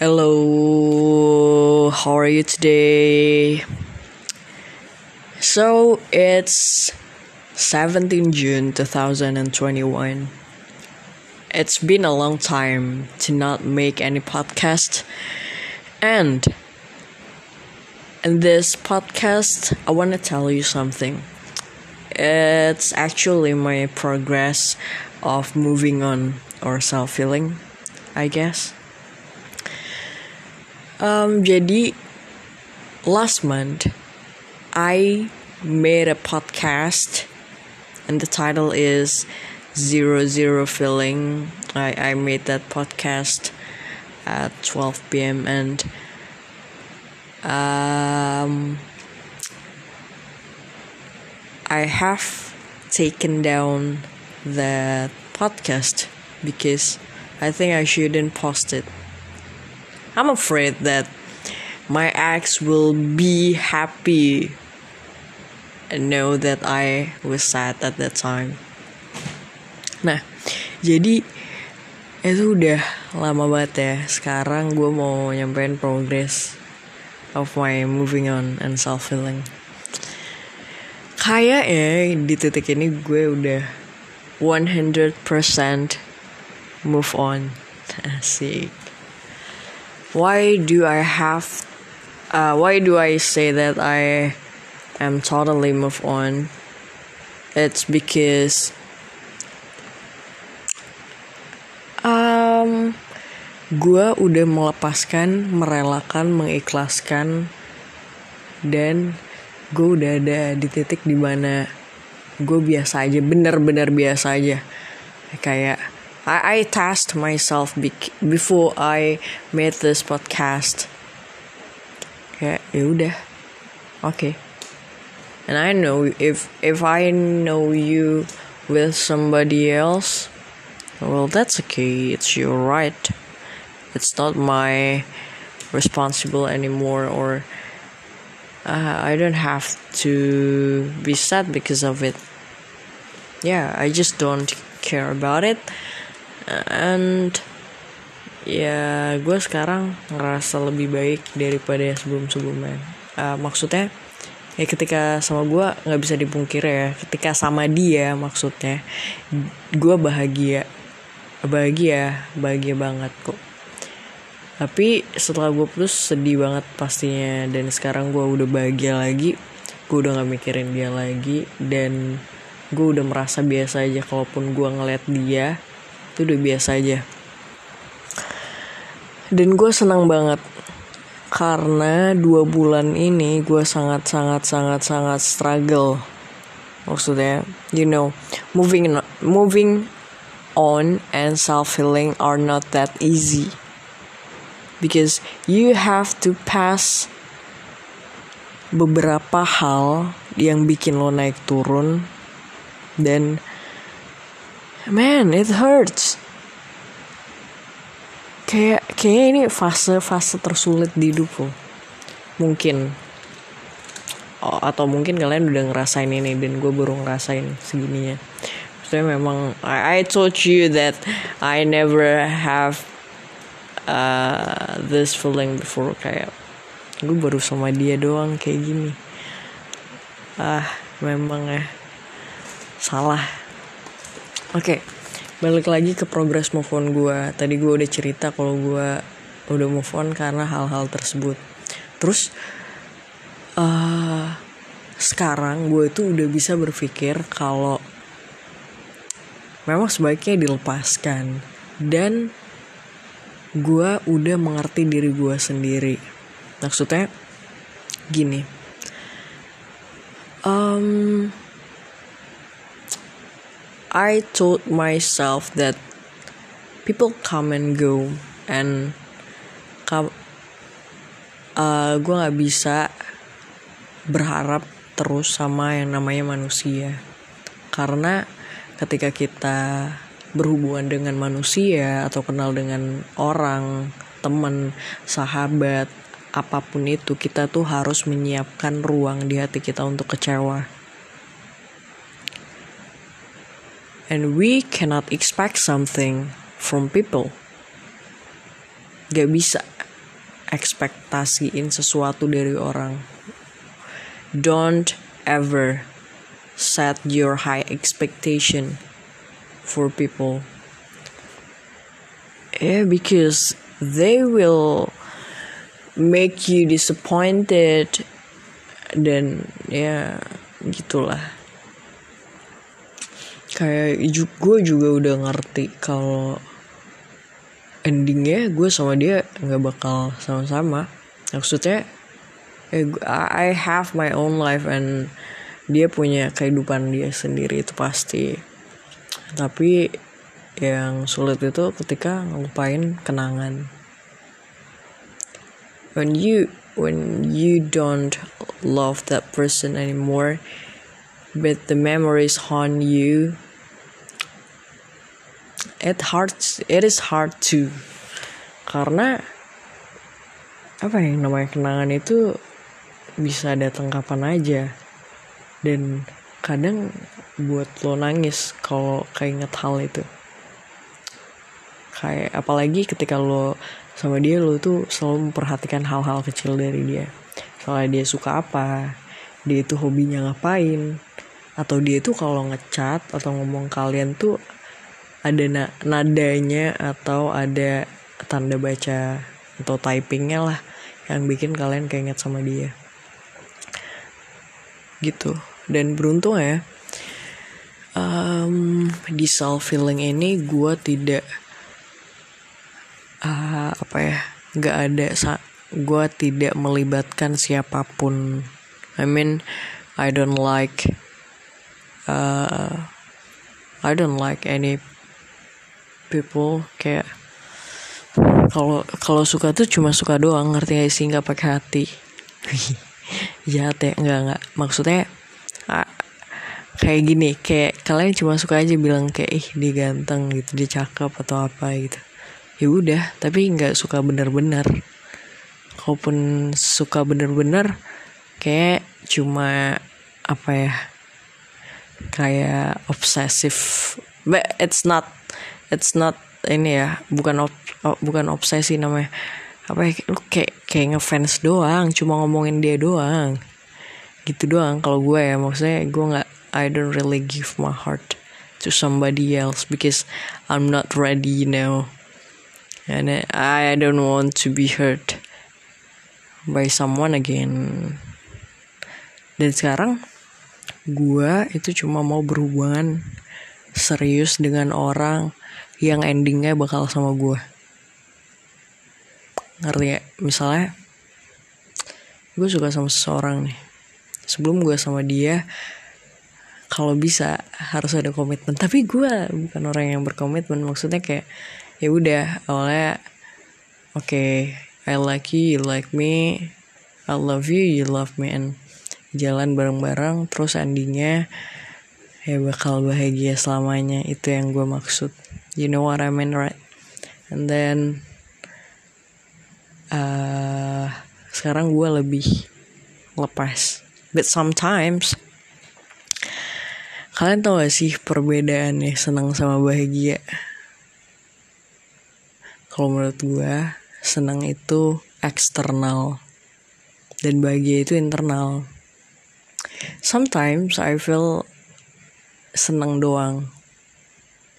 Hello, how are you today? So it's 17 June 2021. It's been a long time to not make any podcast, and in this podcast, I want to tell you something. It's actually my progress of moving on or self healing, I guess. Um, jadi last month I made a podcast and the title is Zero Zero Feeling. I, I made that podcast at 12 p.m. and um, I have taken down the podcast because I think I shouldn't post it. I'm afraid that my ex will be happy and know that I was sad at that time. Nah, jadi itu udah lama banget ya. Sekarang gue mau nyampein progress of my moving on and self healing. Kayaknya di titik ini gue udah 100% move on. Asik why do I have uh, why do I say that I am totally move on? It's because um, gue udah melepaskan, merelakan, mengikhlaskan, dan gue udah ada di titik di mana gue biasa aja, bener-bener biasa aja, kayak I, I tasked myself bec- before I made this podcast. Kayak ya. Okay. And I know if if I know you with somebody else, well that's okay. It's your right. It's not my responsible anymore, or uh, I don't have to be sad because of it. Yeah, I just don't care about it and ya gue sekarang ngerasa lebih baik daripada sebelum sebelumnya uh, maksudnya ya ketika sama gue nggak bisa dipungkir ya ketika sama dia maksudnya gue bahagia. Bahagia bahagia banget kok. Tapi setelah gue putus sedih banget pastinya. Dan sekarang gue udah bahagia lagi gue udah gak mikirin dia lagi. Dan gue udah merasa biasa aja kalaupun gue ngeliat dia itu udah biasa aja. Dan gue senang banget. Karena dua bulan ini gue sangat sangat sangat sangat struggle. Maksudnya you know moving moving on and self healing are not that easy. Because you have to pass beberapa hal yang bikin lo naik turun dan man it hurts. Kayak kayak ini fase-fase tersulit di hidupku. Mungkin. Oh, atau mungkin kalian udah ngerasain ini dan gue baru ngerasain segininya. Maksudnya memang I, I told you that I never have uh, this feeling before. Kayak gue baru sama dia doang kayak gini. Ah memang ya. Salah Oke, okay, balik lagi ke progres move on gue. Tadi gue udah cerita kalau gue udah move on karena hal-hal tersebut. Terus uh, sekarang gue itu udah bisa berpikir kalau memang sebaiknya dilepaskan dan gue udah mengerti diri gue sendiri. Maksudnya gini. Um, I told myself that people come and go and uh, gue nggak bisa berharap terus sama yang namanya manusia. Karena ketika kita berhubungan dengan manusia atau kenal dengan orang teman sahabat apa pun itu kita tuh harus menyiapkan ruang di hati kita untuk kecewa and we cannot expect something from people. Gak bisa. ekspektasiin sesuatu dari orang don't ever set your high expectation for people yeah because they will make you disappointed dan ya gitulah kayak gue juga udah ngerti kalau endingnya gue sama dia nggak bakal sama-sama. Maksudnya eh, I have my own life and dia punya kehidupan dia sendiri itu pasti. Tapi yang sulit itu ketika ngelupain kenangan. When you when you don't love that person anymore but the memories haunt you it hard it is hard to karena apa yang namanya kenangan itu bisa datang kapan aja. Dan kadang buat lo nangis kalau keinget hal itu. Kayak apalagi ketika lo sama dia lo tuh selalu memperhatikan hal-hal kecil dari dia. Soalnya dia suka apa dia itu hobinya ngapain atau dia itu kalau ngecat atau ngomong kalian tuh ada na nadanya atau ada tanda baca atau typingnya lah yang bikin kalian keinget sama dia. Gitu. Dan beruntung ya um, di self feeling ini gue tidak uh, apa ya nggak ada gue tidak melibatkan siapa pun. I mean I don't like uh, I don't like any people kayak kalau kalau suka tuh cuma suka doang ngerti gak sih? Nggak pakai hati. Jahat ya nggak nggak. Maksudnya ah, kayak gini kayak kalian cuma suka aja bilang kayak ih dia ganteng gitu dia cakep atau apa gitu. Ya udah tapi nggak suka bener-bener kalaupun suka bener-bener kayak cuma apa ya kayak obsesif. But it's not it's not ini ya bukan op, bukan obsesi namanya. Apa ya lu kayak kayak ngefans doang cuma ngomongin dia doang. Gitu doang kalau gue ya maksudnya gue nggak I don't really give my heart to somebody else because I'm not ready know. And I don't want to be hurt by someone again. Dan sekarang gue itu cuma mau berhubungan serius dengan orang yang endingnya bakal sama gue ngerti ya? Misalnya gue suka sama seseorang nih. Sebelum gue sama dia kalau bisa harus ada komitmen. Tapi gue bukan orang yang berkomitmen. Maksudnya kayak ya udah awalnya oke okay, I like you you like me I love you you love me. And jalan bareng-bareng terus endingnya ya bakal bahagia selamanya itu yang gue maksud. You know what I mean right? And then uh, sekarang gue lebih lepas. But sometimes kalian tau gak sih perbedaannya senang sama bahagia? Kalau menurut gue senang itu eksternal. Dan bahagia itu internal. Sometimes I feel senang doang.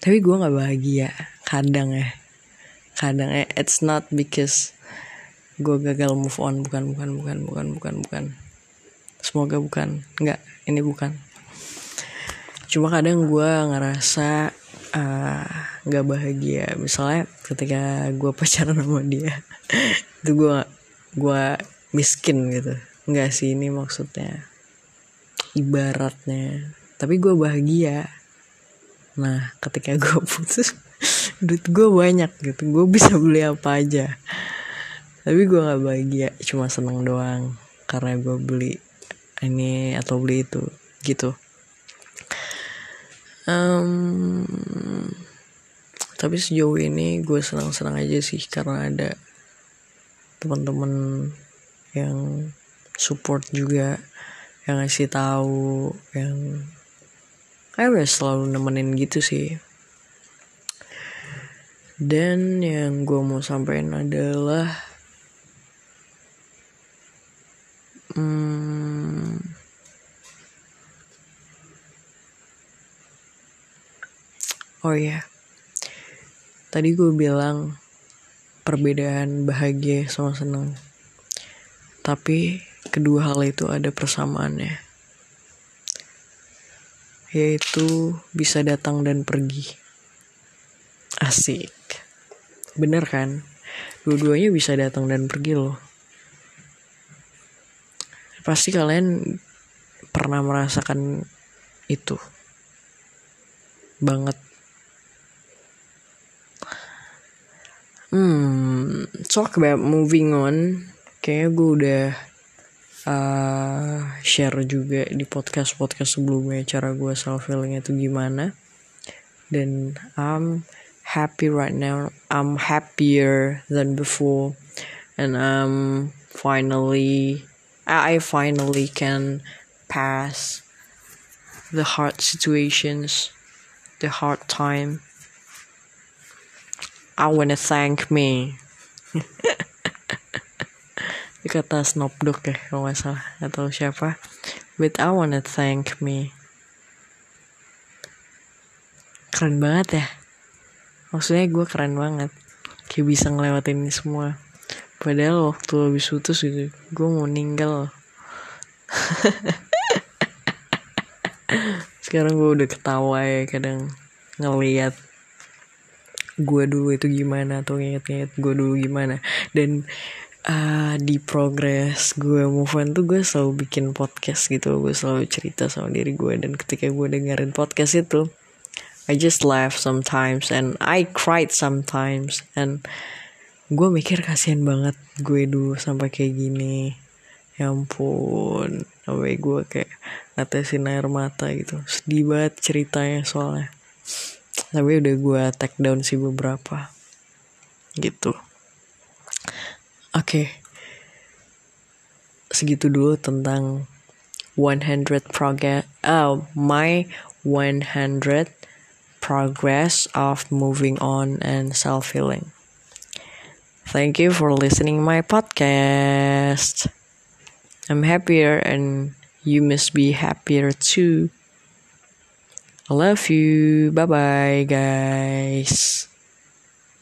Tapi gue nggak bahagia kadang ya. Kadang ya it's not because gue gagal move on. Bukan bukan bukan bukan bukan bukan. Semoga bukan. Nggak ini bukan. Cuma kadang gue ngerasa uh, nggak uh, bahagia. Misalnya ketika gue pacaran sama dia itu gue gue miskin gitu. Nggak sih ini maksudnya. Ibaratnya tapi gue bahagia. Nah ketika gue putus duit gue banyak gitu. Gue bisa beli apa aja. Tapi gue nggak bahagia cuma seneng doang karena gue beli ini atau beli itu gitu. Um, tapi sejauh ini gue senang-senang aja sih karena ada teman-teman yang support juga yang ngasih tahu yang kayak selalu nemenin gitu sih dan yang gue mau sampaikan adalah Hmm, oh ya, tadi gue bilang perbedaan bahagia sama seneng. Tapi kedua hal itu ada persamaannya. Yaitu bisa datang dan pergi. Asik. Bener kan? Dua-duanya bisa datang dan pergi loh. Pasti kalian pernah merasakan itu. Banget. Hmm, talk about moving on. Kayaknya gue udah uh, share juga di podcast podcast sebelumnya cara gue self healing itu gimana. Dan I'm happy right now. I'm happier than before, and I'm finally I finally can pass the hard situations, the hard time. I wanna thank me. kata Snoop Dogg ya kalau nggak salah atau siapa. But I wanna thank me. Keren banget ya. Maksudnya gue keren banget. Kayak bisa ngelewatin ini semua padahal waktu habis putus gitu gue mau ninggal sekarang gue udah ketawa ya kadang ngeliat gue dulu itu gimana atau nginget-nginget gue dulu gimana dan uh, di progress gue move on tuh gue selalu bikin podcast gitu gue selalu cerita sama diri gue. Dan ketika gue dengerin podcast itu I just laugh sometimes and I cried sometimes. And gue mikir kasihan banget gue dulu sampai kayak gini. Ya ampun sampai gue kayak netesin air mata gitu. Sedih banget ceritanya soalnya. Tapi udah gue take down sih beberapa. Gitu oke okay. segitu dulu tentang 100 progress oh my 100 progress of moving on and self healing Thank you for listening my podcast. I'm happier and you must be happier too. I love you. Bye bye guys.